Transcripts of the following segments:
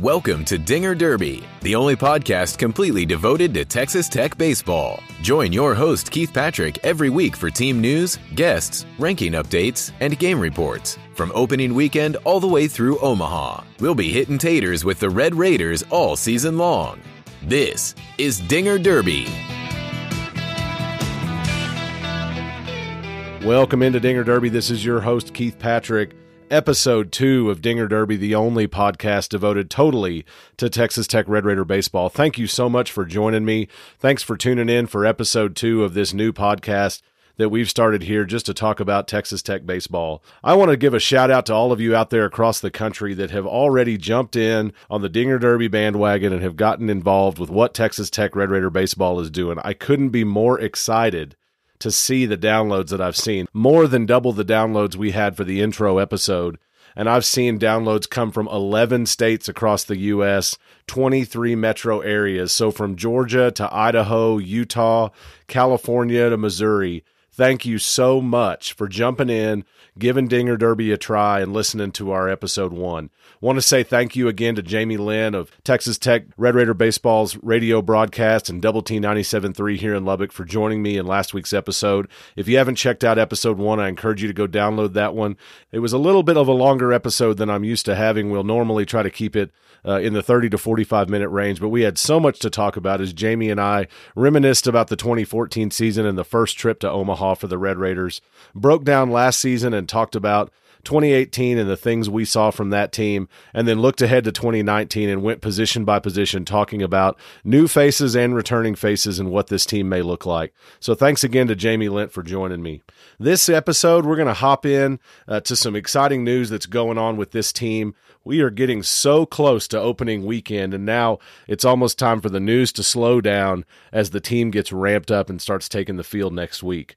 Welcome to Dinger Derby, the only podcast completely devoted to Texas Tech baseball. Join your host, Keith Patrick, every week for team news, guests, ranking updates, and game reports. From opening weekend all the way through Omaha, we'll be hitting taters with the Red Raiders all season long. This is Dinger Derby. Welcome into Dinger Derby. This is your host, Keith Patrick episode two of Dinger Derby, the only podcast devoted totally to Texas Tech Red Raider baseball. Thank you so much for joining me. Thanks for tuning in for episode two of this new podcast that we've started here just to talk about Texas Tech baseball. I want to give a shout out to all of you out there across the country that have already jumped in on the Dinger Derby bandwagon and have gotten involved with what Texas Tech Red Raider baseball is doing. I couldn't be more excited to see the downloads that I've seen. More than double the downloads we had for the intro episode. And I've seen downloads come from 11 states across the U.S., 23 metro areas. So from Georgia to Idaho, Utah, California to Missouri. Thank you so much for jumping in, giving Dinger Derby a try, and listening to our episode one. Want to say thank you again to Jamie Lent of Texas Tech Red Raider Baseball's radio broadcast and Double T 97.3 here in Lubbock for joining me in last week's episode. If you haven't checked out episode one, I encourage you to go download that one. It was a little bit of a longer episode than I'm used to having. We'll normally try to keep it uh, in the 30 to 45 minute range, but we had so much to talk about as Jamie and I reminisced about the 2014 season and the first trip to Omaha for the Red Raiders, broke down last season and talked about 2018 and the things we saw from that team, and then looked ahead to 2019 and went position by position talking about new faces and returning faces and what this team may look like. So thanks again to Jamie Lent for joining me. This episode, we're going to hop in uh, to some exciting news that's going on with this team. We are getting so close to opening weekend, and now it's almost time for the news to slow down as the team gets ramped up and starts taking the field next week.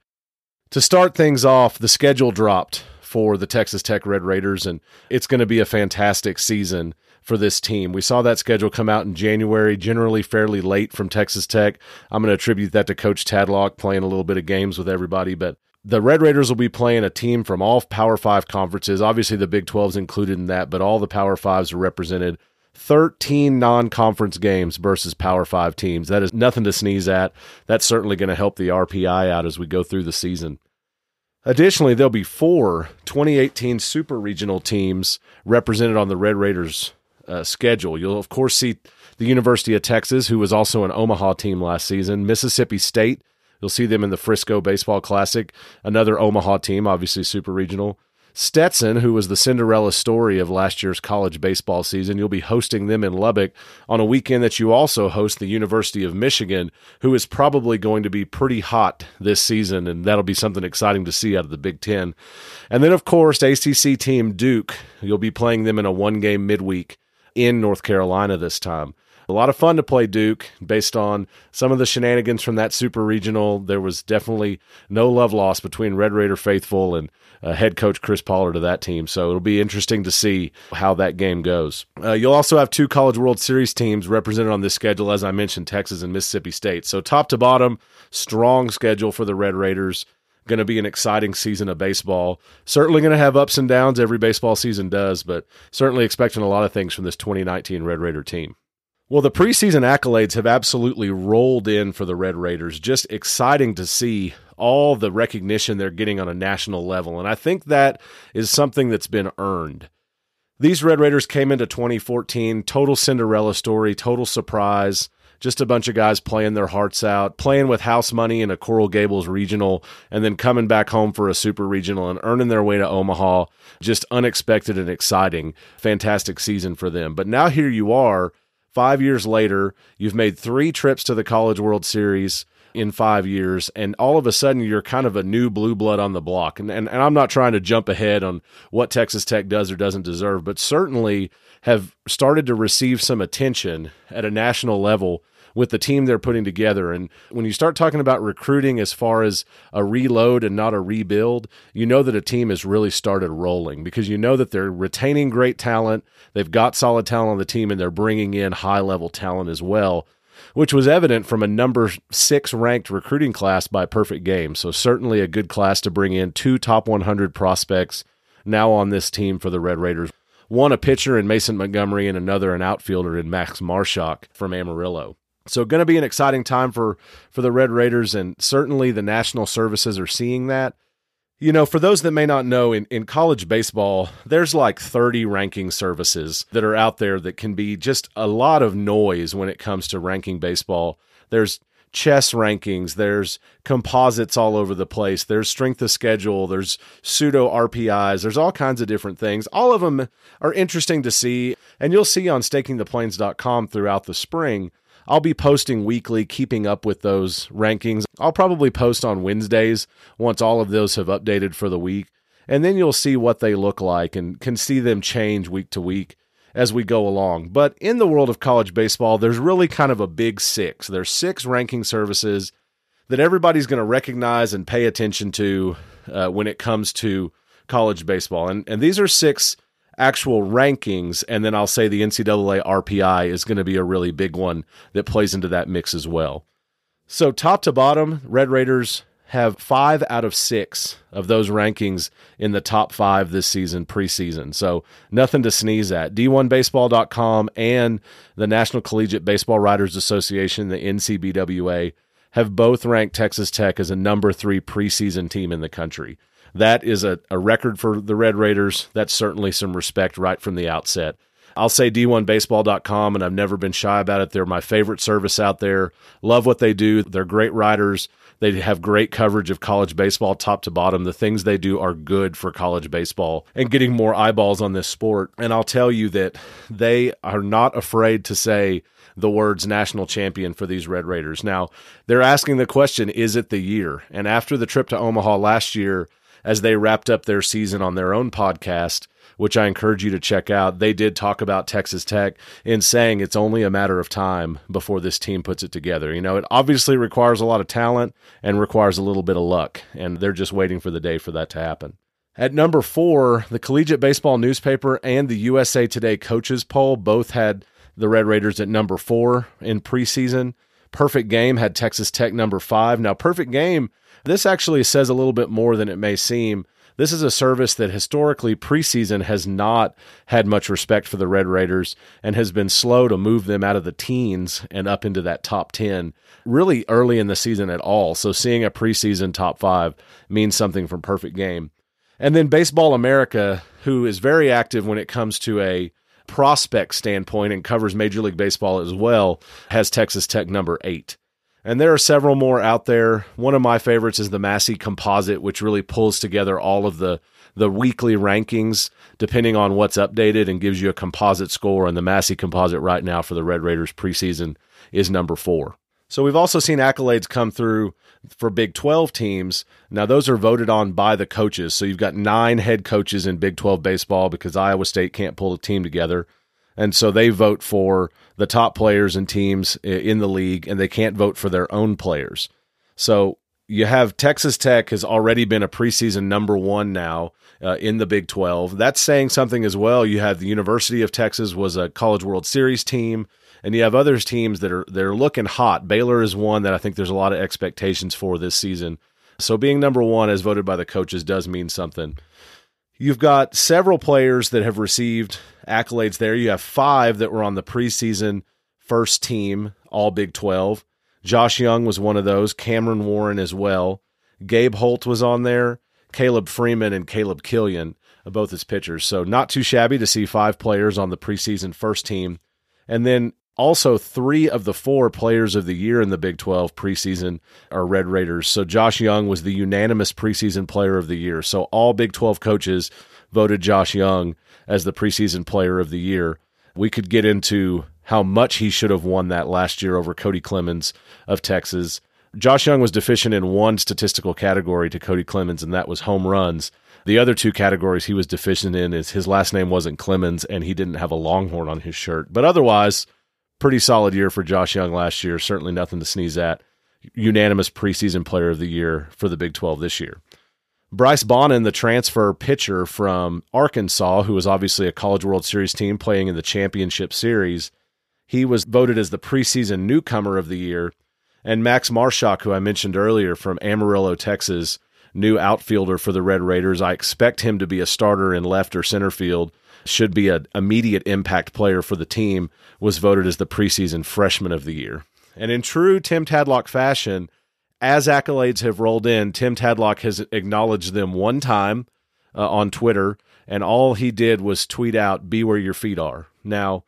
To start things off, the schedule dropped for the Texas Tech Red Raiders, and it's going to be a fantastic season for this team. We saw that schedule come out in January, generally fairly late from Texas Tech. I'm going to attribute that to Coach Tadlock playing a little bit of games with everybody, but the Red Raiders will be playing a team from all Power Five conferences. Obviously, the Big 12 is included in that, but all the Power Fives are represented. 13 non conference games versus Power Five teams. That is nothing to sneeze at. That's certainly going to help the RPI out as we go through the season. Additionally, there'll be four 2018 Super Regional teams represented on the Red Raiders uh, schedule. You'll, of course, see the University of Texas, who was also an Omaha team last season, Mississippi State. You'll see them in the Frisco Baseball Classic, another Omaha team, obviously Super Regional. Stetson, who was the Cinderella story of last year's college baseball season, you'll be hosting them in Lubbock on a weekend that you also host the University of Michigan, who is probably going to be pretty hot this season, and that'll be something exciting to see out of the Big Ten. And then, of course, ACC team Duke, you'll be playing them in a one game midweek in North Carolina this time a lot of fun to play Duke based on some of the shenanigans from that super regional. There was definitely no love lost between Red Raider faithful and uh, head coach Chris Pollard of that team. So it'll be interesting to see how that game goes. Uh, you'll also have two College World Series teams represented on this schedule, as I mentioned, Texas and Mississippi State. So top to bottom, strong schedule for the Red Raiders. Going to be an exciting season of baseball. Certainly going to have ups and downs. Every baseball season does, but certainly expecting a lot of things from this 2019 Red Raider team. Well, the preseason accolades have absolutely rolled in for the Red Raiders. Just exciting to see all the recognition they're getting on a national level. And I think that is something that's been earned. These Red Raiders came into 2014, total Cinderella story, total surprise. Just a bunch of guys playing their hearts out, playing with house money in a Coral Gables regional, and then coming back home for a super regional and earning their way to Omaha. Just unexpected and exciting. Fantastic season for them. But now here you are Five years later, you've made three trips to the College World Series in five years, and all of a sudden you're kind of a new blue blood on the block. And, and, and I'm not trying to jump ahead on what Texas Tech does or doesn't deserve, but certainly have started to receive some attention at a national level with the team they're putting together. And when you start talking about recruiting as far as a reload and not a rebuild, you know that a team has really started rolling because you know that they're retaining great talent. They've got solid talent on the team and they're bringing in high level talent as well. Which was evident from a number six ranked recruiting class by Perfect Game. So, certainly a good class to bring in two top 100 prospects now on this team for the Red Raiders. one a pitcher in Mason Montgomery and another an outfielder in Max Marusak from Amarillo. So going to be an exciting time for for the Red Raiders and certainly the national services are seeing that. You know, for those that may not know, in, in college baseball, there's like 30 ranking services that are out there that can be just a lot of noise when it comes to ranking baseball. There's chess rankings, there's composites all over the place, there's strength of schedule, there's pseudo RPIs, there's all kinds of different things. All of them are interesting to see, and you'll see on stakingtheplains.com throughout the spring I'll be posting weekly, keeping up with those rankings. I'll probably post on Wednesdays once all of those have updated for the week. And then you'll see what they look like and can see them change week to week as we go along. But in the world of college baseball, there's really kind of a big six. There's six ranking services that everybody's going to recognize and pay attention to uh, when it comes to college baseball. And, and these are six actual rankings, and then I'll say the NCAA RPI is going to be a really big one that plays into that mix as well. So, top to bottom, Red Raiders have five out of six of those rankings in the top five this season, preseason. So, nothing to sneeze at. D1Baseball.com and the National Collegiate Baseball Writers Association, the NCBWA, have both ranked Texas Tech as a number three preseason team in the country that is a, a record for the Red Raiders. That's certainly some respect right from the outset. I'll say d1baseball.com, and I've never been shy about it. They're my favorite service out there. Love what they do. They're great writers. They have great coverage of college baseball top to bottom. The things they do are good for college baseball and getting more eyeballs on this sport. And I'll tell you that they are not afraid to say the words national champion for these Red Raiders. Now, they're asking the question, is it the year? And after the trip to Omaha last year, as they wrapped up their season on their own podcast, which I encourage you to check out. They did talk about Texas Tech in saying it's only a matter of time before this team puts it together. You know, it obviously requires a lot of talent and requires a little bit of luck, and they're just waiting for the day for that to happen. At number four, the Collegiate Baseball newspaper and the USA Today coaches poll both had the Red Raiders at number four in preseason. Perfect Game had Texas Tech number five. Now, Perfect Game this actually says a little bit more than it may seem. This is a service that historically preseason has not had much respect for the Red Raiders and has been slow to move them out of the teens and up into that top 10 really early in the season at all. So seeing a preseason top five means something from perfect game. And then Baseball America, who is very active when it comes to a prospect standpoint and covers Major League Baseball as well, has Texas Tech number eight. And there are several more out there. One of my favorites is the Massey Composite, which really pulls together all of the the weekly rankings depending on what's updated and gives you a composite score. And the Massey Composite right now for the Red Raiders preseason is number four. So we've also seen accolades come through for Big 12 teams. Now, those are voted on by the coaches. So you've got nine head coaches in Big 12 baseball because Iowa State can't pull a team together. And so they vote for the top players and teams in the league, and they can't vote for their own players. So you have Texas Tech has already been a preseason number one now uh, in the Big 12. That's saying something as well. You have the University of Texas was a College World Series team, and you have others teams that are they're looking hot. Baylor is one that I think there's a lot of expectations for this season. So being number one as voted by the coaches does mean something. You've got several players that have received accolades there. You have five that were on the preseason first team, all Big 12. Josh Young was one of those, Cameron Warren as well. Gabe Holt was on there, Caleb Freeman and Caleb Kilian, uh, both as pitchers. So not too shabby to see five players on the preseason first team. And then also, three of the four players of the year in the Big 12 preseason are Red Raiders. So, Josh Young was the unanimous preseason player of the year. So, all Big 12 coaches voted Josh Young as the preseason player of the year. We could get into how much he should have won that last year over Cody Clemens of Texas. Josh Young was deficient in one statistical category to Cody Clemens, and that was home runs. The other two categories he was deficient in is his last name wasn't Clemens, and he didn't have a Longhorn on his shirt. But otherwise, pretty solid year for Josh Young last year. Certainly nothing to sneeze at. Unanimous preseason player of the year for the Big 12 this year. Bryce Bonnin, the transfer pitcher from Arkansas, who was obviously a College World Series team playing in the championship series, he was voted as the preseason newcomer of the year. And Max Marusak, who I mentioned earlier from Amarillo, Texas, new outfielder for the Red Raiders. I expect him to be a starter in left or center field should be an immediate impact player for the team, was voted as the preseason freshman of the year. And in true Tim Tadlock fashion, as accolades have rolled in, Tim Tadlock has acknowledged them one time uh, on Twitter, and all he did was tweet out, Be where your feet are. Now,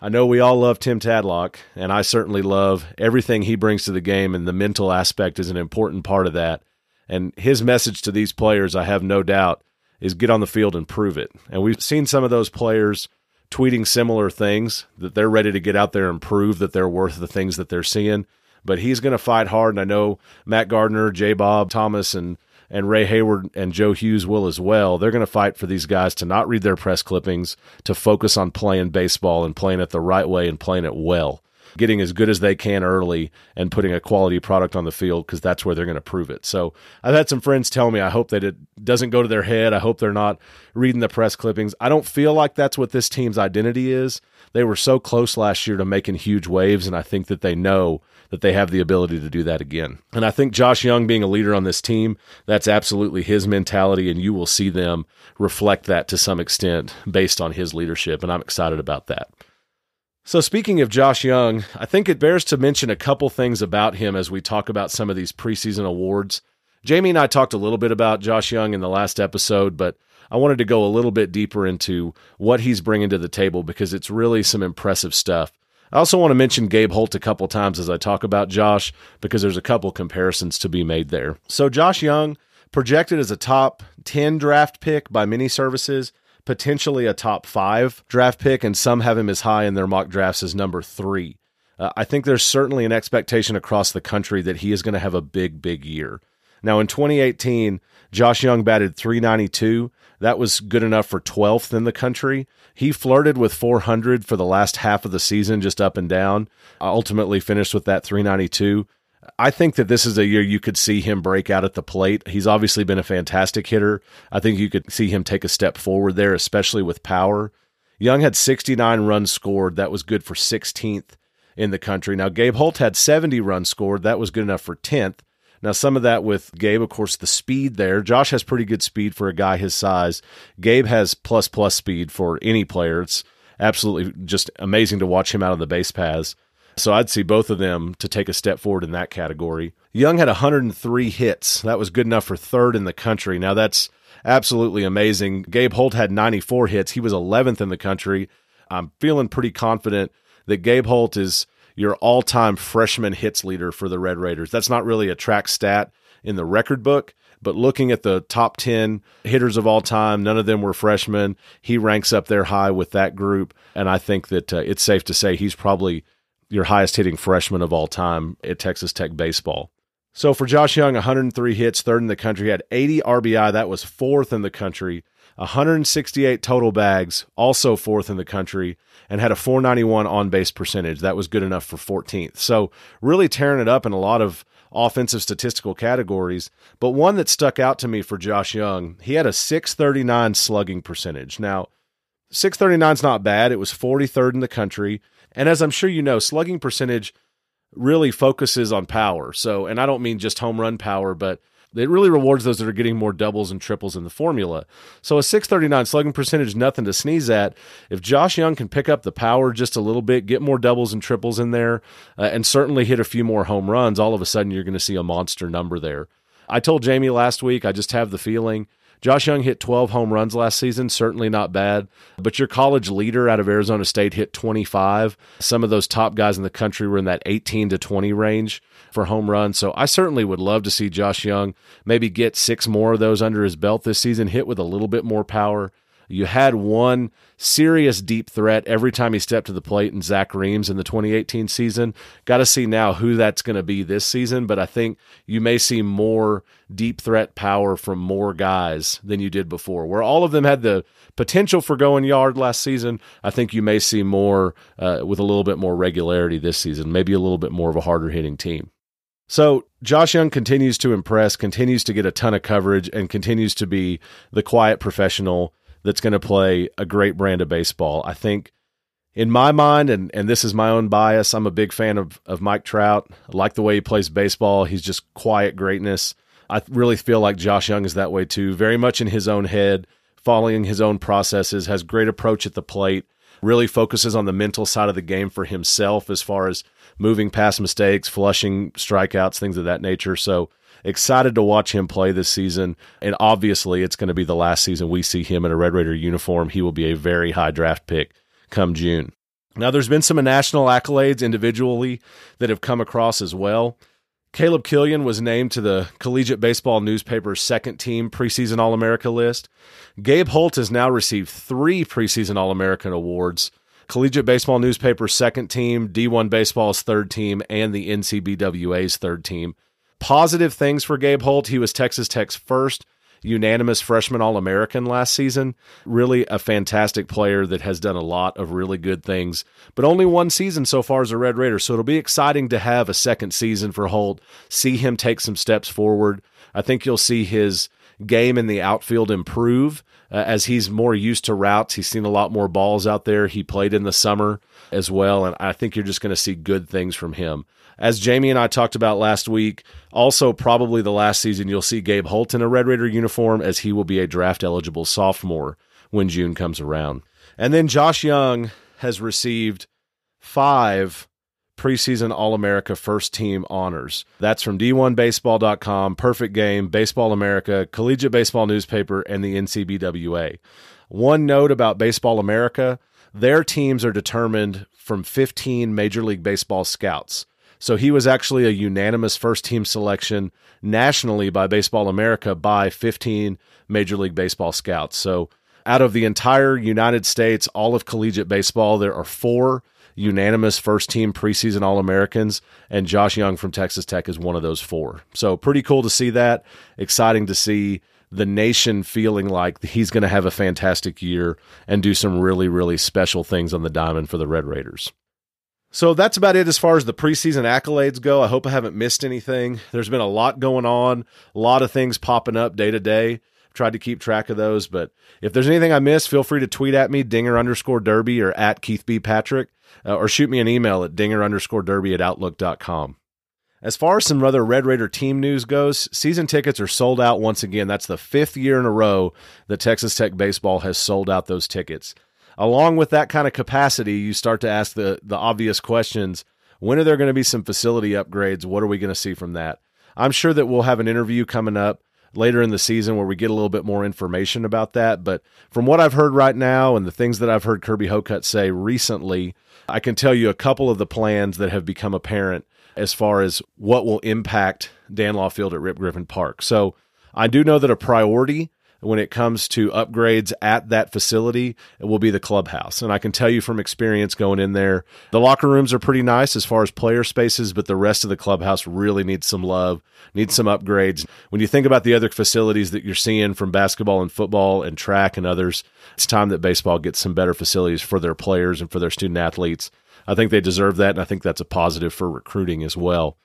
I know we all love Tim Tadlock, and I certainly love everything he brings to the game, and the mental aspect is an important part of that. And his message to these players, I have no doubt, is get on the field and prove it. And we've seen some of those players tweeting similar things that they're ready to get out there and prove that they're worth the things that they're seeing. But he's going to fight hard, and I know Matt Gardner, J. Bob Thomas, and and Ray Hayward and Joe Hughes will as well. They're going to fight for these guys to not read their press clippings, to focus on playing baseball and playing it the right way and playing it well getting as good as they can early and putting a quality product on the field because that's where they're going to prove it. So I've had some friends tell me I hope that it doesn't go to their head. I hope they're not reading the press clippings. I don't feel like that's what this team's identity is. They were so close last year to making huge waves, and I think that they know that they have the ability to do that again. And I think Josh Young being a leader on this team, that's absolutely his mentality, and you will see them reflect that to some extent based on his leadership. And I'm excited about that. So, speaking of Josh Young, I think it bears to mention a couple things about him as we talk about some of these preseason awards. Jamie and I talked a little bit about Josh Young in the last episode, but I wanted to go a little bit deeper into what he's bringing to the table because it's really some impressive stuff. I also want to mention Gabe Holt a couple times as I talk about Josh because there's a couple comparisons to be made there. So, Josh Young, projected as a top 10 draft pick by many services, potentially a top five draft pick, and some have him as high in their mock drafts as number three. Uh, I think there's certainly an expectation across the country that he is going to have a big, big year. Now, in 2018, Josh Young batted 392. That was good enough for 12th in the country. He flirted with 400 for the last half of the season, just up and down. Ultimately finished with that 392. I think that this is a year you could see him break out at the plate. He's obviously been a fantastic hitter. I think you could see him take a step forward there, especially with power. Young had 69 runs scored. That was good for 16th in the country. Now, Gabe Holt had 70 runs scored. That was good enough for 10th. Now, some of that with Gabe, of course, the speed there. Josh has pretty good speed for a guy his size. Gabe has plus plus speed for any player. It's absolutely just amazing to watch him out of the base paths. So I'd see both of them to take a step forward in that category. Young had 103 hits. That was good enough for third in the country. Now that's absolutely amazing. Gabe Holt had 94 hits. He was 11th in the country. I'm feeling pretty confident that Gabe Holt is your all time freshman hits leader for the Red Raiders. That's not really a track stat in the record book, but looking at the top 10 hitters of all time, none of them were freshmen. He ranks up there high with that group. And I think that uh, it's safe to say he's probably your highest hitting freshman of all time at Texas Tech baseball. So for Josh Young, 103 hits, third in the country, had 80 RBI, that was fourth in the country, 168 total bags, also fourth in the country, and had a 491 on base percentage. That was good enough for 14th. So really tearing it up in a lot of offensive statistical categories. But one that stuck out to me for Josh Young, he had a 639 slugging percentage. Now, 639 is not bad. It was 43rd in the country. And as I'm sure you know, slugging percentage really focuses on power. So, and I don't mean just home run power, but it really rewards those that are getting more doubles and triples in the formula. So a 639 slugging percentage, nothing to sneeze at. If Josh Young can pick up the power just a little bit, get more doubles and triples in there, uh, and certainly hit a few more home runs, all of a sudden you're going to see a monster number there. I told Jamie last week, I just have the feeling Josh Young hit 12 home runs last season, certainly not bad. But your college leader out of Arizona State hit 25. Some of those top guys in the country were in that 18 to 20 range for home runs. So I certainly would love to see Josh Young maybe get six more of those under his belt this season, hit with a little bit more power. You had one serious deep threat every time he stepped to the plate in Zach Reks in the 2018 season. Got to see now who that's going to be this season, but I think you may see more deep threat power from more guys than you did before. Where all of them had the potential for going yard last season, I think you may see more uh, with a little bit more regularity this season, maybe a little bit more of a harder hitting team. So Josh Young continues to impress, continues to get a ton of coverage, and continues to be the quiet professional that's going to play a great brand of baseball. I think in my mind, and, and this is my own bias, I'm a big fan of, of Mike Trout. I like the way he plays baseball. He's just quiet greatness. I really feel like Josh Young is that way too, very much in his own head, following his own processes, has great approach at the plate, really focuses on the mental side of the game for himself as far as moving past mistakes, flushing strikeouts, things of that nature. So excited to watch him play this season. And obviously, it's going to be the last season we see him in a Red Raider uniform. He will be a very high draft pick come June. Now, there's been some national accolades individually that have come across as well. Caleb Kilian was named to the Collegiate Baseball newspaper's second team preseason All America list. Gabe Holt has now received three preseason All American awards Collegiate Baseball newspaper's second team, D1 Baseball's third team, and the NCBWA's third team. Positive things for Gabe Holt. He was Texas Tech's first unanimous freshman All American last season. Really a fantastic player that has done a lot of really good things, but only one season so far as a Red Raider. So it'll be exciting to have a second season for Holt, see him take some steps forward. I think you'll see his game in the outfield improve uh, as he's more used to routes. He's seen a lot more balls out there. He played in the summer as well, and I think you're just going to see good things from him. As Jamie and I talked about last week, also probably the last season you'll see Gabe Holt in a Red Raider uniform as he will be a draft eligible sophomore when June comes around. And then Josh Young has received five preseason All America first team honors. That's from D1Baseball.com, Perfect Game, Baseball America, Collegiate Baseball Newspaper, and the NCBWA. One note about Baseball America their teams are determined from 15 Major League Baseball scouts. So he was actually a unanimous first team selection nationally by Baseball America by 15 Major League Baseball scouts. So out of the entire United States, all of collegiate baseball, there are four unanimous first team preseason All Americans, and Josh Young from Texas Tech is one of those four. So pretty cool to see that. Exciting to see the nation feeling like he's going to have a fantastic year and do some really, really special things on the diamond for the Red Raiders. So that's about it as far as the preseason accolades go. I hope I haven't missed anything. There's been a lot going on, a lot of things popping up day to day. Tried to keep track of those, but if there's anything I missed, feel free to tweet at me, dinger underscore derby or at Keith B. Patrick, uh, or shoot me an email at dinger underscore derby at outlook.com. As far as some other Red Raider team news goes, season tickets are sold out once again. That's the fifth year in a row that Texas Tech Baseball has sold out those tickets along with that kind of capacity, you start to ask the the obvious questions. When are there going to be some facility upgrades? What are we going to see from that? I'm sure that we'll have an interview coming up later in the season where we get a little bit more information about that. But from what I've heard right now and the things that I've heard Kirby Hocutt say recently, I can tell you a couple of the plans that have become apparent as far as what will impact Dan Law Field at Rip Griffin Park. So I do know that a priority when it comes to upgrades at that facility, it will be the clubhouse. And I can tell you from experience going in there, the locker rooms are pretty nice as far as player spaces, but the rest of the clubhouse really needs some love, needs some upgrades. When you think about the other facilities that you're seeing from basketball and football and track and others, it's time that baseball gets some better facilities for their players and for their student athletes. I think they deserve that, and I think that's a positive for recruiting as well.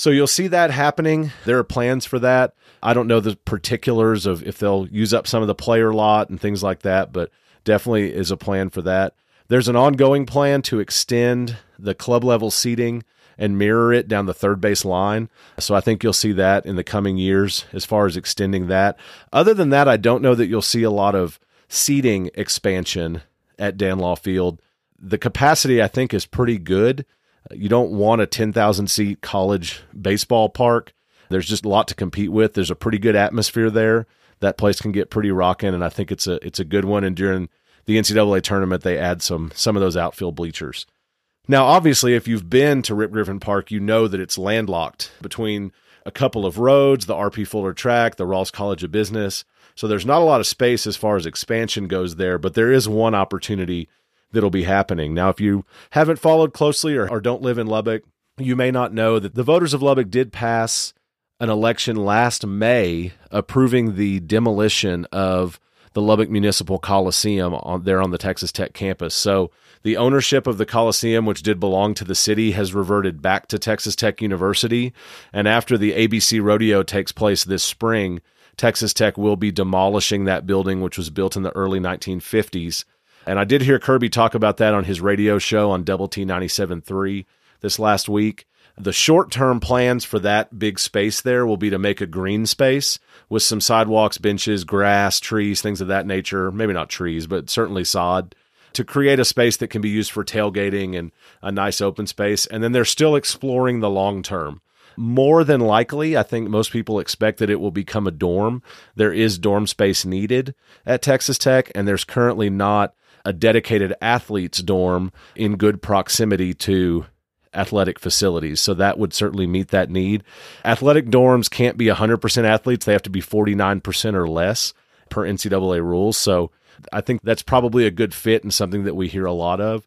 So you'll see that happening. There are plans for that. I don't know the particulars of if they'll use up some of the player lot and things like that, but definitely is a plan for that. There's an ongoing plan to extend the club level seating and mirror it down the third base line. So I think you'll see that in the coming years as far as extending that. Other than that, I don't know that you'll see a lot of seating expansion at Dan Law Field. The capacity I think is pretty good. You don't want a 10,000 seat college baseball park. There's just a lot to compete with. There's a pretty good atmosphere there. That place can get pretty rocking, and I think it's a it's a good one. And during the NCAA tournament, they add some some of those outfield bleachers. Now, obviously, if you've been to Rip Griffin Park, you know that it's landlocked between a couple of roads, the RP Fuller track, the Rawls College of Business. So there's not a lot of space as far as expansion goes there, but there is one opportunity that'll be happening. Now, if you haven't followed closely or, or don't live in Lubbock, you may not know that the voters of Lubbock did pass an election last May approving the demolition of the Lubbock Municipal Coliseum on, there on the Texas Tech campus. So the ownership of the Coliseum, which did belong to the city, has reverted back to Texas Tech University. And after the ABC Rodeo takes place this spring, Texas Tech will be demolishing that building, which was built in the early 1950s. And I did hear Kirby talk about that on his radio show on Double T 97.3 this last week. The short term plans for that big space there will be to make a green space with some sidewalks, benches, grass, trees, things of that nature. Maybe not trees, but certainly sod to create a space that can be used for tailgating and a nice open space. And then they're still exploring the long term. More than likely, I think most people expect that it will become a dorm. There is dorm space needed at Texas Tech, and there's currently not a dedicated athletes dorm in good proximity to athletic facilities. So that would certainly meet that need. Athletic dorms can't be 100% athletes, they have to be 49% or less per NCAA rules. So I think that's probably a good fit and something that we hear a lot of.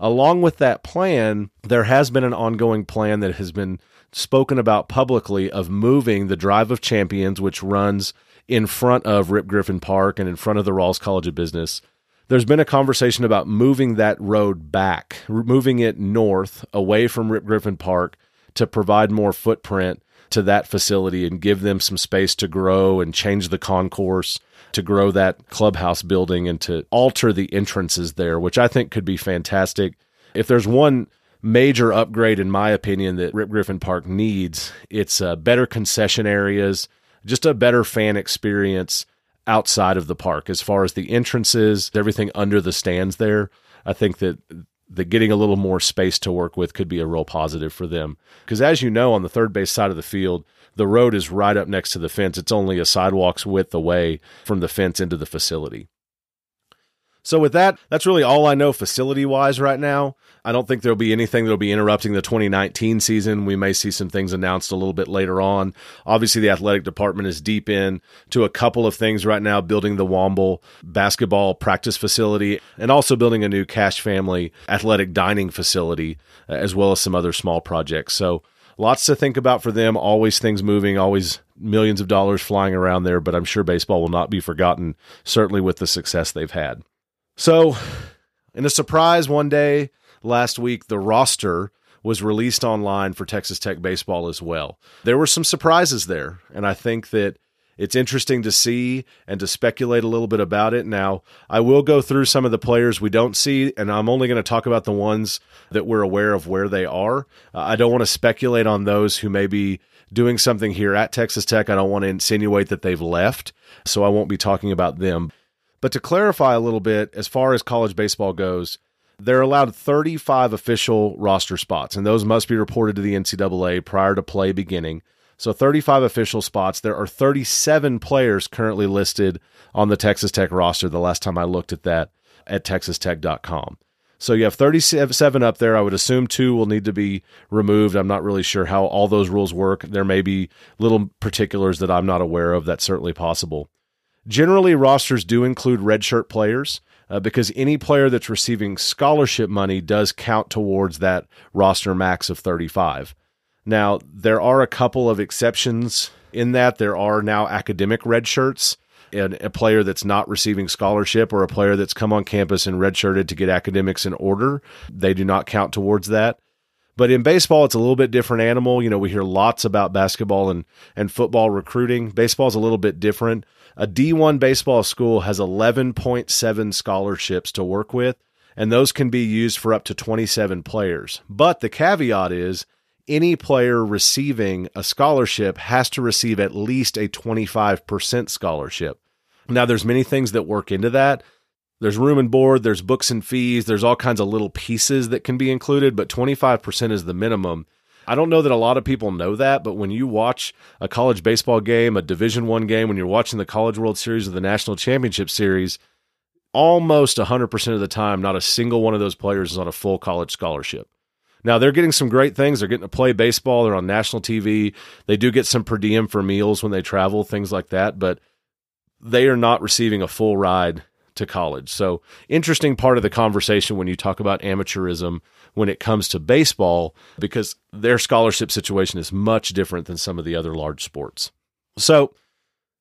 Along with that plan, there has been an ongoing plan that has been spoken about publicly of moving the Drive of Champions, which runs in front of Rip Griffin Park and in front of the Rawls College of Business. There's been a conversation about moving that road back, moving it north away from Rip Griffin Park to provide more footprint to that facility and give them some space to grow and change the concourse to grow that clubhouse building and to alter the entrances there, which I think could be fantastic. If there's one major upgrade, in my opinion, that Rip Griffin Park needs, it's uh, better concession areas, just a better fan experience outside of the park as far as the entrances, everything under the stands there. I think that that getting a little more space to work with could be a real positive for them. Because as you know, on the third base side of the field, the road is right up next to the fence. It's only a sidewalk's width away from the fence into the facility. So, with that, that's really all I know facility wise right now. I don't think there'll be anything that'll be interrupting the 2019 season. We may see some things announced a little bit later on. Obviously, the athletic department is deep in to a couple of things right now, building the Womble basketball practice facility and also building a new Cash Family athletic dining facility, uh, as well as some other small projects. So, lots to think about for them. Always things moving, always millions of dollars flying around there, but I'm sure baseball will not be forgotten, certainly with the success they've had. So, in a surprise one day last week, the roster was released online for Texas Tech baseball as well. There were some surprises there, and I think that it's interesting to see and to speculate a little bit about it. Now, I will go through some of the players we don't see, and I'm only going to talk about the ones that we're aware of where they are. Uh, I don't want to speculate on those who may be doing something here at Texas Tech. I don't want to insinuate that they've left, so I won't be talking about them. But to clarify a little bit, as far as college baseball goes, they're allowed 35 official roster spots, and those must be reported to the NCAA prior to play beginning. So 35 official spots. There are 37 players currently listed on the Texas Tech roster the last time I looked at that at texastech.com. So you have 37 up there. I would assume two will need to be removed. I'm not really sure how all those rules work. There may be little particulars that I'm not aware of. That's certainly possible. Generally, rosters do include redshirt players uh, because any player that's receiving scholarship money does count towards that roster max of 35. Now, there are a couple of exceptions in that. There are now academic redshirts. And a player that's not receiving scholarship or a player that's come on campus and redshirted to get academics in order, they do not count towards that. But in baseball, it's a little bit different animal. You know, we hear lots about basketball and, and football recruiting. Baseball's a little bit different. A D1 baseball school has 11.7 scholarships to work with, and those can be used for up to 27 players. But the caveat is any player receiving a scholarship has to receive at least a 25% scholarship. Now, there's many things that work into that. There's room and board, there's books and fees, there's all kinds of little pieces that can be included, but 25% is the minimum. I don't know that a lot of people know that, but when you watch a college baseball game, a Division 1 game, when you're watching the College World Series or the National Championship Series, almost 100% of the time not a single one of those players is on a full college scholarship. Now they're getting some great things. They're getting to play baseball. They're on national TV. They do get some per diem for meals when they travel, things like that, but they are not receiving a full ride to college. So, interesting part of the conversation when you talk about amateurism when it comes to baseball because their scholarship situation is much different than some of the other large sports. So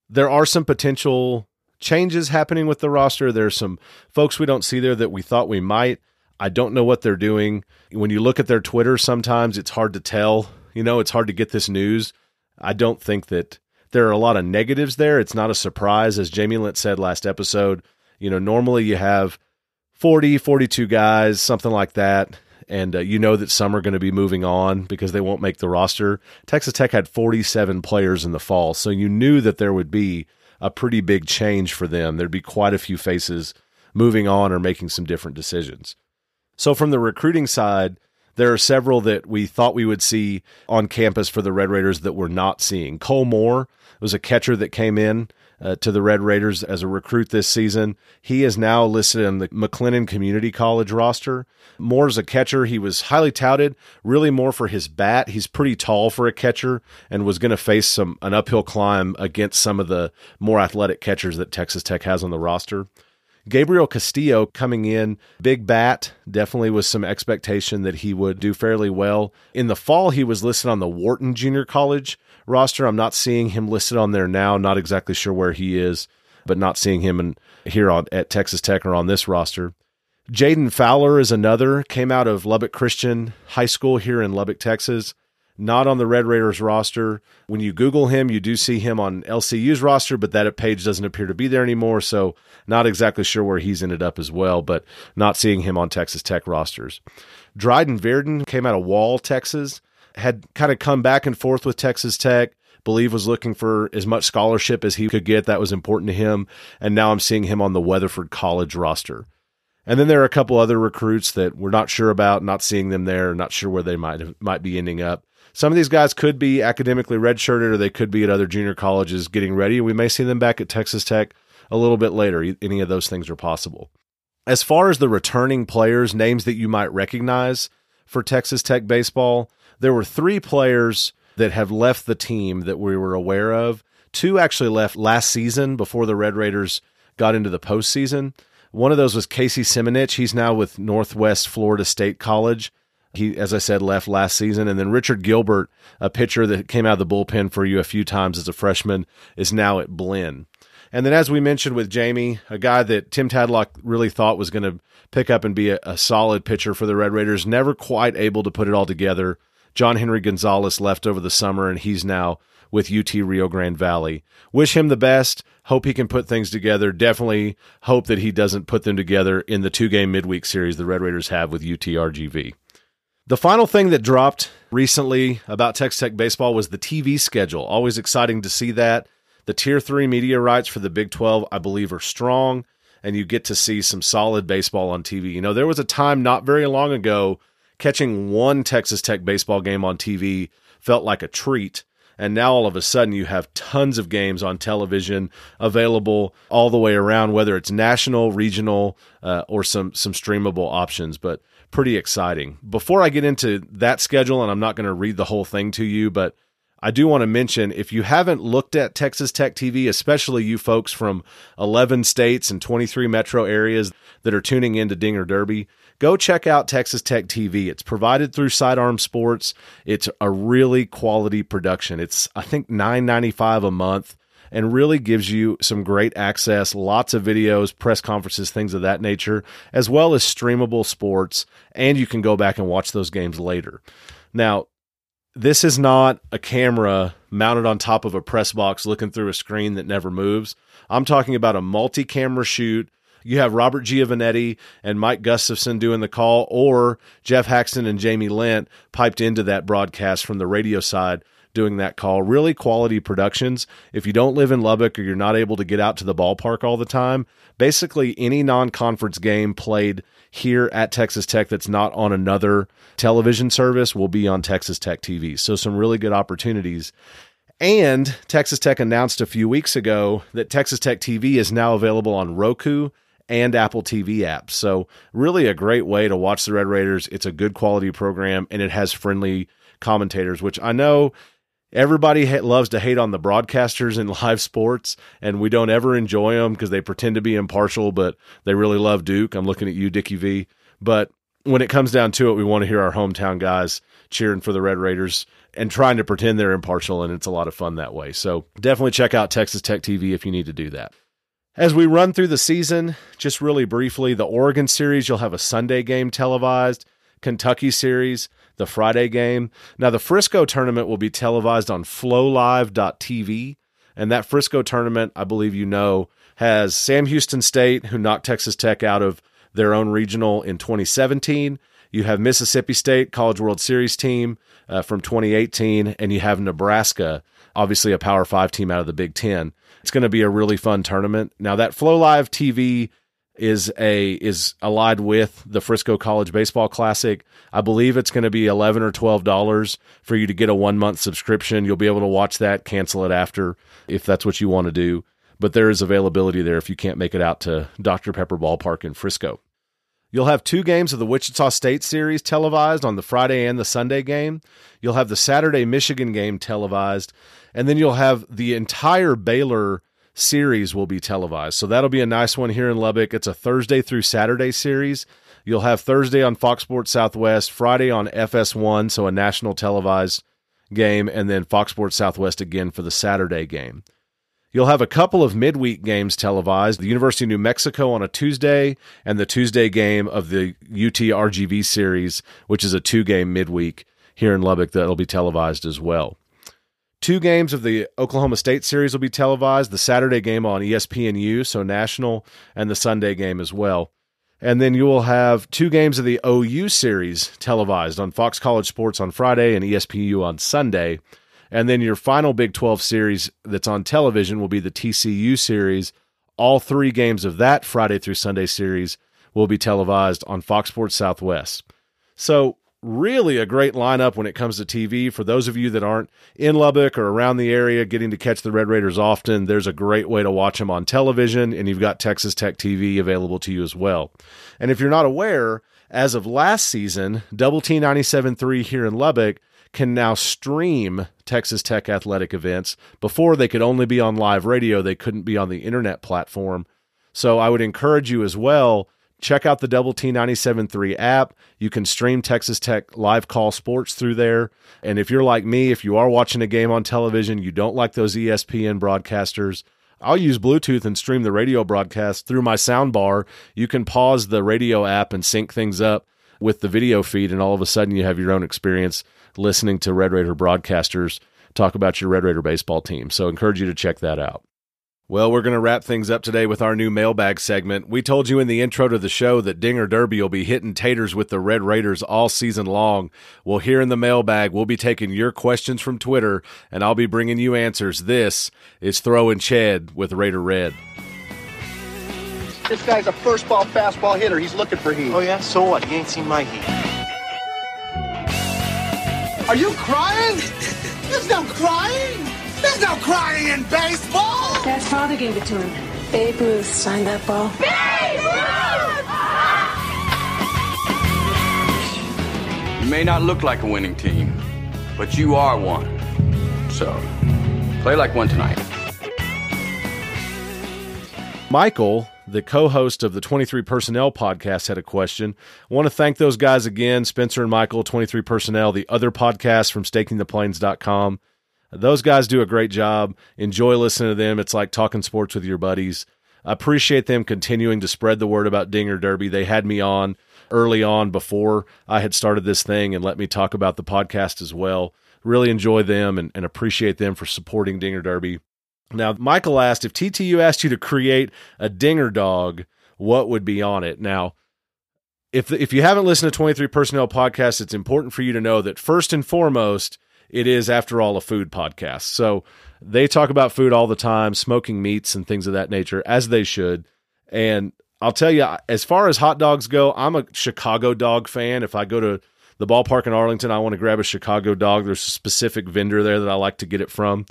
there are some potential changes happening with the roster. There's some folks we don't see there that we thought we might. I don't know what they're doing. When you look at their Twitter, sometimes it's hard to tell. You know, it's hard to get this news. I don't think that there are a lot of negatives there. It's not a surprise. As Jamie Lent said last episode, you know, normally you have 40, 42 guys, something like that and uh, you know that some are going to be moving on because they won't make the roster. Texas Tech had 47 players in the fall, so you knew that there would be a pretty big change for them. There'd be quite a few faces moving on or making some different decisions. So, from the recruiting side, there are several that we thought we would see on campus for the Red Raiders that we're not seeing. Cole Moore was a catcher that came in uh, to the Red Raiders as a recruit this season. He is now listed on the McLennan Community College roster. Moore's a catcher. He was highly touted, really more for his bat. He's pretty tall for a catcher and was going to face some an uphill climb against some of the more athletic catchers that Texas Tech has on the roster. Gabriel Castillo coming in, big bat, definitely was some expectation that he would do fairly well. In the fall, he was listed on the Wharton Junior College roster. I'm not seeing him listed on there now. Not exactly sure where he is, but not seeing him in, here on, at Texas Tech or on this roster. Jaden Fowler is another, came out of Lubbock Christian High School here in Lubbock, Texas not on the Red Raiders roster. When you Google him, you do see him on LCU's roster, but that page doesn't appear to be there anymore. So, not exactly sure where he's ended up as well, but not seeing him on Texas Tech rosters. Dryden Virden came out of Wall, Texas, had kind of come back and forth with Texas Tech. Believe was looking for as much scholarship as he could get. That was important to him. And now I'm seeing him on the Weatherford College roster. And then there are a couple other recruits that we're not sure about, not seeing them there, not sure where they might might be ending up. Some of these guys could be academically redshirted or they could be at other junior colleges getting ready. We may see them back at Texas Tech a little bit later. Any of those things are possible. As far as the returning players, names that you might recognize for Texas Tech baseball, there were three players that have left the team that we were aware of. Two actually left last season before the Red Raiders got into the postseason. One of those was Casey Simonich. He's now with Northwest Florida State College. He, as I said, left last season. And then Richard Gilbert, a pitcher that came out of the bullpen for you a few times as a freshman, is now at Blinn. And then, as we mentioned with Jamie, a guy that Tim Tadlock really thought was going to pick up and be a, a, solid pitcher for the Red Raiders, never quite able to put it all together. John Henry Gonzalez left over the summer, and he's now with UT Rio Grande Valley. Wish him the best. Hope he can put things together. Definitely hope that he doesn't put them together in the two game midweek series the Red Raiders have with UTRGV. The final thing that dropped recently about Texas Tech baseball was the TV schedule. Always exciting to see that. The tier three media rights for the Big 12, I believe, are strong, and you get to see some solid baseball on TV. You know, there was a time not very long ago catching one Texas Tech baseball game on TV felt like a treat. And now all of a sudden you have tons of games on television available all the way around, whether it's national, regional, uh, or some some streamable options. But pretty exciting. Before I get into that schedule, and I'm not going to read the whole thing to you, but I do want to mention if you haven't looked at Texas Tech TV, especially you folks from 11 states and 23 metro areas that are tuning into Dinger Derby, go check out Texas Tech TV. It's provided through Sidearm Sports. It's a really quality production. It's I think 9.95 a month and really gives you some great access, lots of videos, press conferences, things of that nature, as well as streamable sports, and you can go back and watch those games later. Now, this is not a camera mounted on top of a press box looking through a screen that never moves. I'm talking about a multi camera shoot. You have Robert Giovanetti and Mike Gustafson doing the call, or Jeff Haxton and Jamie Lent piped into that broadcast from the radio side doing that call. Really quality productions. If you don't live in Lubbock or you're not able to get out to the ballpark all the time, basically any non conference game played here at Texas Tech that's not on another television service will be on Texas Tech TV. So, some really good opportunities. And Texas Tech announced a few weeks ago that Texas Tech TV is now available on Roku and Apple TV apps. So, really a great way to watch the Red Raiders. It's a good quality program and it has friendly commentators, which I know everybody ha- loves to hate on the broadcasters in live sports, and we don't ever enjoy them because they pretend to be impartial, but they really love Duke. I'm looking at you, Dickie V. But when it comes down to it, we want to hear our hometown guys cheering for the Red Raiders and trying to pretend they're impartial, and it's a lot of fun that way. So definitely check out Texas Tech TV if you need to do that. As we run through the season, just really briefly, the Oregon series, you'll have a Sunday game televised. Kentucky series, the Friday game. Now, the Frisco tournament will be televised on flowlive.tv. And that Frisco tournament, I believe you know, has Sam Houston State, who knocked Texas Tech out of their own regional in 2017. You have Mississippi State College World Series team uh, from 2018, and you have Nebraska, obviously a Power Five team out of the Big Ten. It's going to be a really fun tournament. Now that Flow Live TV is a is allied with the Frisco College Baseball Classic. I believe it's going to be eleven or twelve dollars for you to get a one month subscription. You'll be able to watch that, cancel it after if that's what you want to do. But there is availability there if you can't make it out to Dr Pepper Ballpark in Frisco. You'll have two games of the Wichita State series televised on the Friday and the Sunday game. You'll have the Saturday Michigan game televised, and then you'll have the entire Baylor series will be televised. So that'll be a nice one here in Lubbock. It's a Thursday through Saturday series. You'll have Thursday on Fox Sports Southwest, Friday on FS1, so a national televised game, and then Fox Sports Southwest again for the Saturday game. You'll have a couple of midweek games televised the University of New Mexico on a Tuesday, and the Tuesday game of the UT RGV series, which is a two game midweek here in Lubbock that'll be televised as well. Two games of the Oklahoma State series will be televised the Saturday game on ESPNU, so national, and the Sunday game as well. And then you will have two games of the OU series televised on Fox College Sports on Friday and ESPNU on Sunday. And then your final Big 12 series that's on television will be the TCU series. All three games of that Friday through Sunday series will be televised on Fox Sports Southwest. So, really a great lineup when it comes to TV. For those of you that aren't in Lubbock or around the area getting to catch the Red Raiders often, there's a great way to watch them on television, and you've got Texas Tech TV available to you as well. And if you're not aware, as of last season, Double T 97.3 here in Lubbock can now stream Texas Tech athletic events. Before they could only be on live radio, they couldn't be on the internet platform. So I would encourage you as well check out the Double T 97.3 app. You can stream Texas Tech live call sports through there. And if you're like me, if you are watching a game on television, you don't like those ESPN broadcasters, I'll use Bluetooth and stream the radio broadcast through my sound bar. You can pause the radio app and sync things up with the video feed, and all of a sudden you have your own experience listening to Red Raider broadcasters talk about your Red Raider baseball team. So, encourage you to check that out. Well, we're going to wrap things up today with our new mailbag segment. We told you in the intro to the show that Dinger Derby will be hitting taters with the Red Raiders all season long. Well, here in the mailbag, we'll be taking your questions from Twitter, and I'll be bringing you answers. This is Throwing Ched with Raider Red. This guy's a first ball fastball hitter. He's looking for heat. Oh, yeah? So what? He ain't seen my heat. Are you crying? There's no crying. There's no crying in baseball. Dad's father gave it to him. Babe Ruth signed that ball. Babe! Ruth! You may not look like a winning team, but you are one. So, play like one tonight. Michael, the co host of the 23 Personnel podcast, had a question. I want to thank those guys again Spencer and Michael, 23 Personnel, the other podcast from stakingtheplains.com. Those guys do a great job. Enjoy listening to them. It's like talking sports with your buddies. I appreciate them continuing to spread the word about Dinger Derby. They had me on early on before I had started this thing and let me talk about the podcast as well. Really enjoy them and, and appreciate them for supporting Dinger Derby. Now, Michael asked if TTU asked you to create a Dinger dog, what would be on it? Now, if if you haven't listened to 23 Personnel Podcast, it's important for you to know that first and foremost, it is, after all, a food podcast. So they talk about food all the time, smoking meats and things of that nature, as they should. And I'll tell you, as far as hot dogs go, I'm a Chicago dog fan. If I go to the ballpark in Arlington, I want to grab a Chicago dog. There's a specific vendor there that I like to get it from.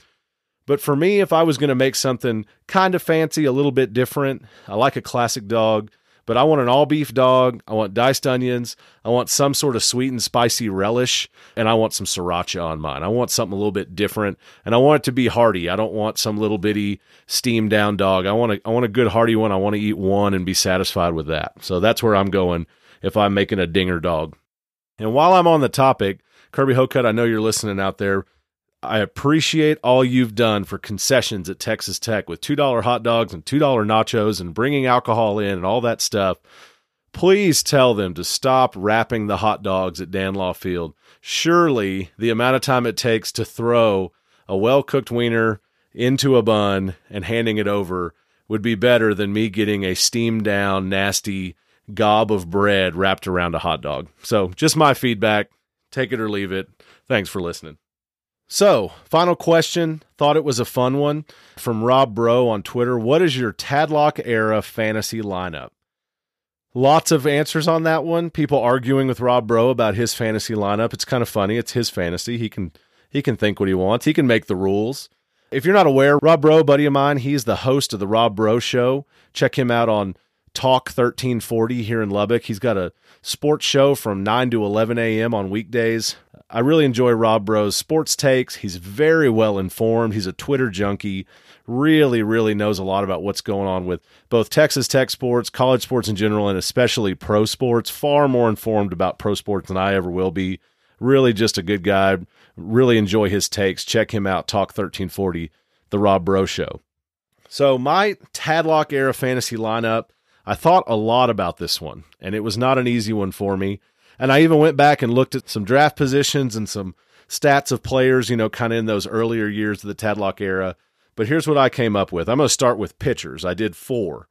But for me, if I was going to make something kind of fancy, a little bit different, I like a classic dog but I want an all beef dog. I want diced onions. I want some sort of sweet and spicy relish, and I want some sriracha on mine. I want something a little bit different, and I want it to be hearty. I don't want some little bitty steamed down dog. I want a, I want a good hearty one. I want to eat one and be satisfied with that. So that's where I'm going if I'm making a dinger dog. And while I'm on the topic, Kirby Hocutt, I know you're listening out there. I appreciate all you've done for concessions at Texas Tech with $2 hot dogs and $2 nachos and bringing alcohol in and all that stuff. Please tell them to stop wrapping the hot dogs at Dan Law Field. Surely the amount of time it takes to throw a well cooked wiener into a bun and handing it over would be better than me getting a steamed down, nasty, gob of bread wrapped around a hot dog. So, just my feedback. Take it or leave it. Thanks for listening. So, final question. Thought it was a fun one from Rob Bro on Twitter. What is your Tadlock era fantasy lineup? Lots of answers on that one. People arguing with Rob Bro about his fantasy lineup. It's kind of funny. It's his fantasy. He can he can think what he wants. He can make the rules. If you're not aware, Rob Bro, buddy of mine, he's the host of the Rob Bro Show. Check him out on Talk 1340 here in Lubbock. He's got a sports show from 9 to 11 a.m. on weekdays. I really enjoy Rob Bro's sports takes. He's very well informed. He's a Twitter junkie. Really, really knows a lot about what's going on with both Texas Tech sports, college sports in general, and especially pro sports. Far more informed about pro sports than I ever will be. Really, just a good guy. Really enjoy his takes. Check him out, Talk 1340, The Rob Bro Show. So, my Tadlock era fantasy lineup, I thought a lot about this one, and it was not an easy one for me. And I even went back and looked at some draft positions and some stats of players, you know, kind of in those earlier years of the Tadlock era. But here's what I came up with. I'm going to start with pitchers. I did four.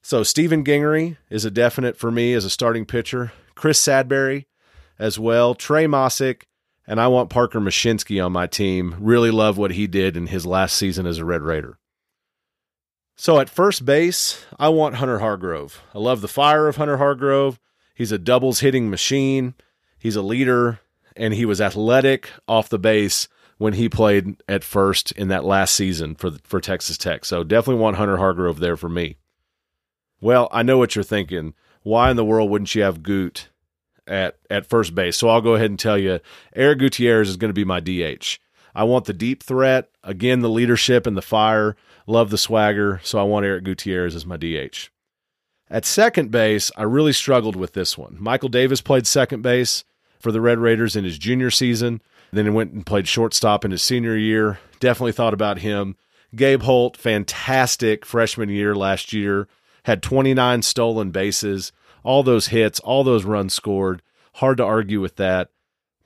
So Stephen Gingery is a definite for me as a starting pitcher. Chris Sadberry as well. Trey Mosick, and I want Parker Mushinski on my team. Really love what he did in his last season as a Red Raider. So at first base, I want Hunter Hargrove. I love the fire of Hunter Hargrove. He's a doubles hitting machine. He's a leader, and he was athletic off the base when he played at first in that last season for for Texas Tech. So definitely want Hunter Hargrove there for me. Well, I know what you're thinking. Why in the world wouldn't you have Goot at at first base? So I'll go ahead and tell you, Eric Gutierrez is going to be my DH. I want the deep threat again, the leadership and the fire. Love the swagger, so I want Eric Gutierrez as my DH. At second base, I really struggled with this one. Michael Davis played second base for the Red Raiders in his junior season. Then he went and played shortstop in his senior year. Definitely thought about him. Gabe Holt, fantastic freshman year last year, had 29 stolen bases, all those hits, all those runs scored. Hard to argue with that.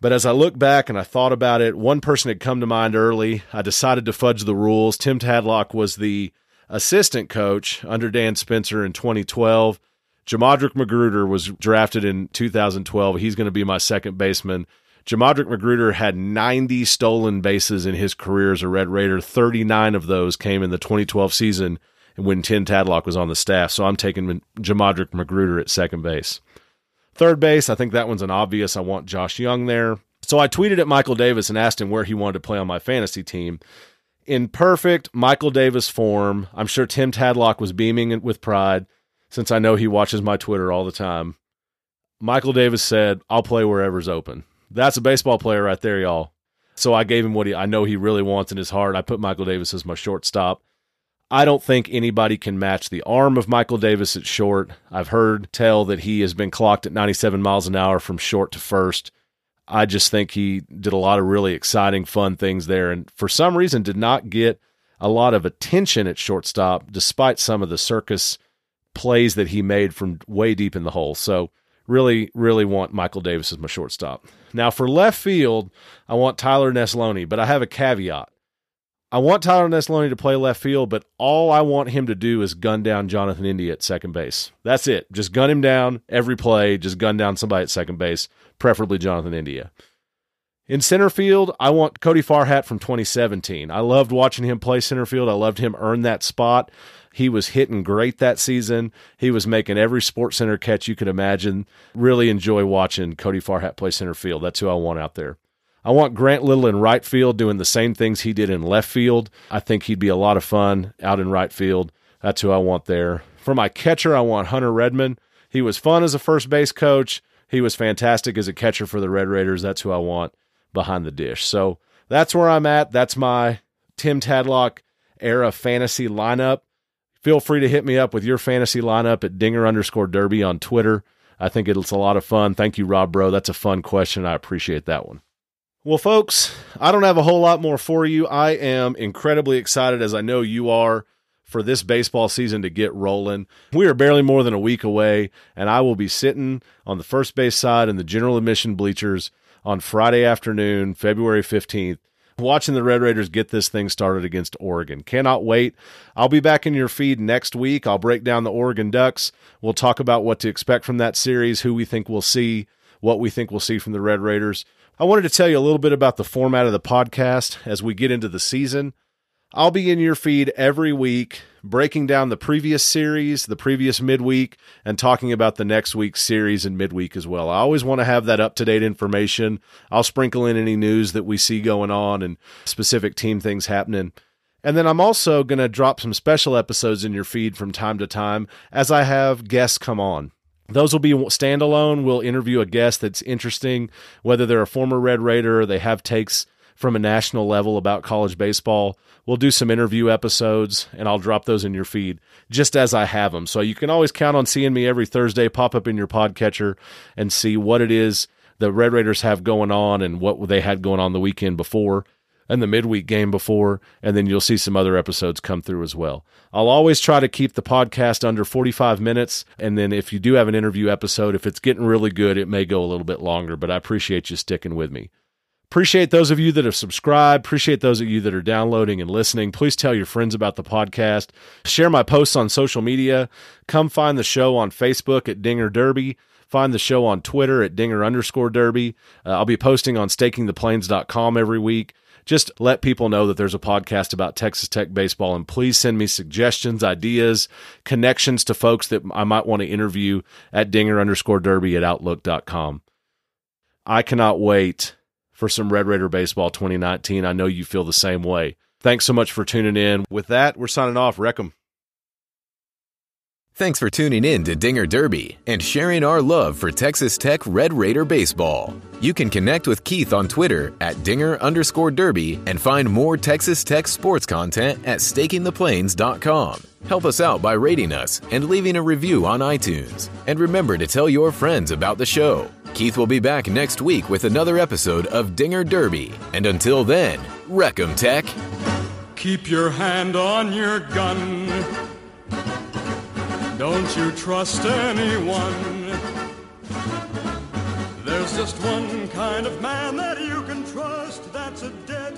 But as I look back and I thought about it, one person had come to mind early. I decided to fudge the rules. Tim Tadlock was the assistant coach under Dan Spencer in 2012. Jamodrick McGruder was drafted in 2012. He's going to be my second baseman. Jamodrick McGruder had 90 stolen bases in his career as a Red Raider. 39 of those came in the 2012 season when Tim Tadlock was on the staff. So I'm taking Jamodrick McGruder at second base. Third base, I think that one's an obvious. I want Josh Jung there. So I tweeted at Michael Davis and asked him where he wanted to play on my fantasy team in perfect Michael Davis form. I'm sure Tim Tadlock was beaming with pride since I know he watches my Twitter all the time. Michael Davis said, I'll play wherever's open. That's a baseball player right there, y'all. So I gave him what he, I know he really wants in his heart. I put Michael Davis as my shortstop. I don't think anybody can match the arm of Michael Davis at short. I've heard tell that he has been clocked at 97 miles an hour from short to first. I just think he did a lot of really exciting, fun things there, and for some reason did not get a lot of attention at shortstop, despite some of the circus plays that he made from way deep in the hole. So, really, really want Michael Davis as my shortstop. Now, for left field, I want Tyler Neslony, but I have a caveat. I want Tyler Neslony to play left field, but all I want him to do is gun down Jonathan India at second base. That's it. Just gun him down every play. Just gun down somebody at second base, preferably Jonathan India. In center field, I want Cody Farhat from 2017. I loved watching him play center field. I loved him earn that spot. He was hitting great that season. He was making every sports center catch you could imagine. Really enjoy watching Cody Farhat play center field. That's who I want out there. I want Grant Little in right field doing the same things he did in left field. I think he'd be a lot of fun out in right field. That's who I want there. For my catcher, I want Hunter Redmond. He was fun as a first base coach. He was fantastic as a catcher for the Red Raiders. That's who I want behind the dish. So that's where I'm at. That's my Tim Tadlock era fantasy lineup. Feel free to hit me up with your fantasy lineup at dinger underscore derby on Twitter. I think it's a lot of fun. Thank you, Rob Bro. That's a fun question. I appreciate that one. Well, folks, I don't have a whole lot more for you. I am incredibly excited, as I know you are, for this baseball season to get rolling. We are barely more than a week away, and I will be sitting on the first base side in the general admission bleachers on Friday afternoon, February 15th, watching the Red Raiders get this thing started against Oregon. Cannot wait. I'll be back in your feed next week. I'll break down the Oregon Ducks. We'll talk about what to expect from that series, who we think we'll see, what we think we'll see from the Red Raiders. I wanted to tell you a little bit about the format of the podcast as we get into the season. I'll be in your feed every week, breaking down the previous series, the previous midweek, and talking about the next week's series and midweek as well. I always want to have that up to date information. I'll sprinkle in any news that we see going on and specific team things happening. And then I'm also going to drop some special episodes in your feed from time to time as I have guests come on. Those will be standalone. We'll interview a guest that's interesting, whether they're a former Red Raider or they have takes from a national level about college baseball. We'll do some interview episodes and I'll drop those in your feed just as I have them. So you can always count on seeing me every Thursday pop up in your podcatcher and see what it is the Red Raiders have going on and what they had going on the weekend before and the midweek game before, and then you'll see some other episodes come through as well. I'll always try to keep the podcast under 45 minutes, and then if you do have an interview episode, if it's getting really good, it may go a little bit longer, but I appreciate you sticking with me. Appreciate those of you that have subscribed. Appreciate those of you that are downloading and listening. Please tell your friends about the podcast. Share my posts on social media. Come find the show on Facebook at Dinger Derby. Find the show on Twitter at Dinger underscore Derby. Uh, I'll be posting on stakingtheplains.com every week. Just let people know that there's a podcast about Texas Tech baseball, and please send me suggestions, ideas, connections to folks that I might want to interview at Dinger underscore Derby at Outlook.com. I cannot wait for some Red Raider baseball 2019. I know you feel the same way. Thanks so much for tuning in. With that, we're signing off. Wreck 'em. Thanks for tuning in to Dinger Derby and sharing our love for Texas Tech Red Raider baseball. You can connect with Keith on Twitter at Dinger underscore Derby and find more Texas Tech sports content at stakingtheplains.com. Help us out by rating us and leaving a review on iTunes. And remember to tell your friends about the show. Keith will be back next week with another episode of Dinger Derby. And until then, wreck 'em, Tech. Keep your hand on your gun. Don't you trust anyone. There's just one kind of man that you can trust. That's a dead.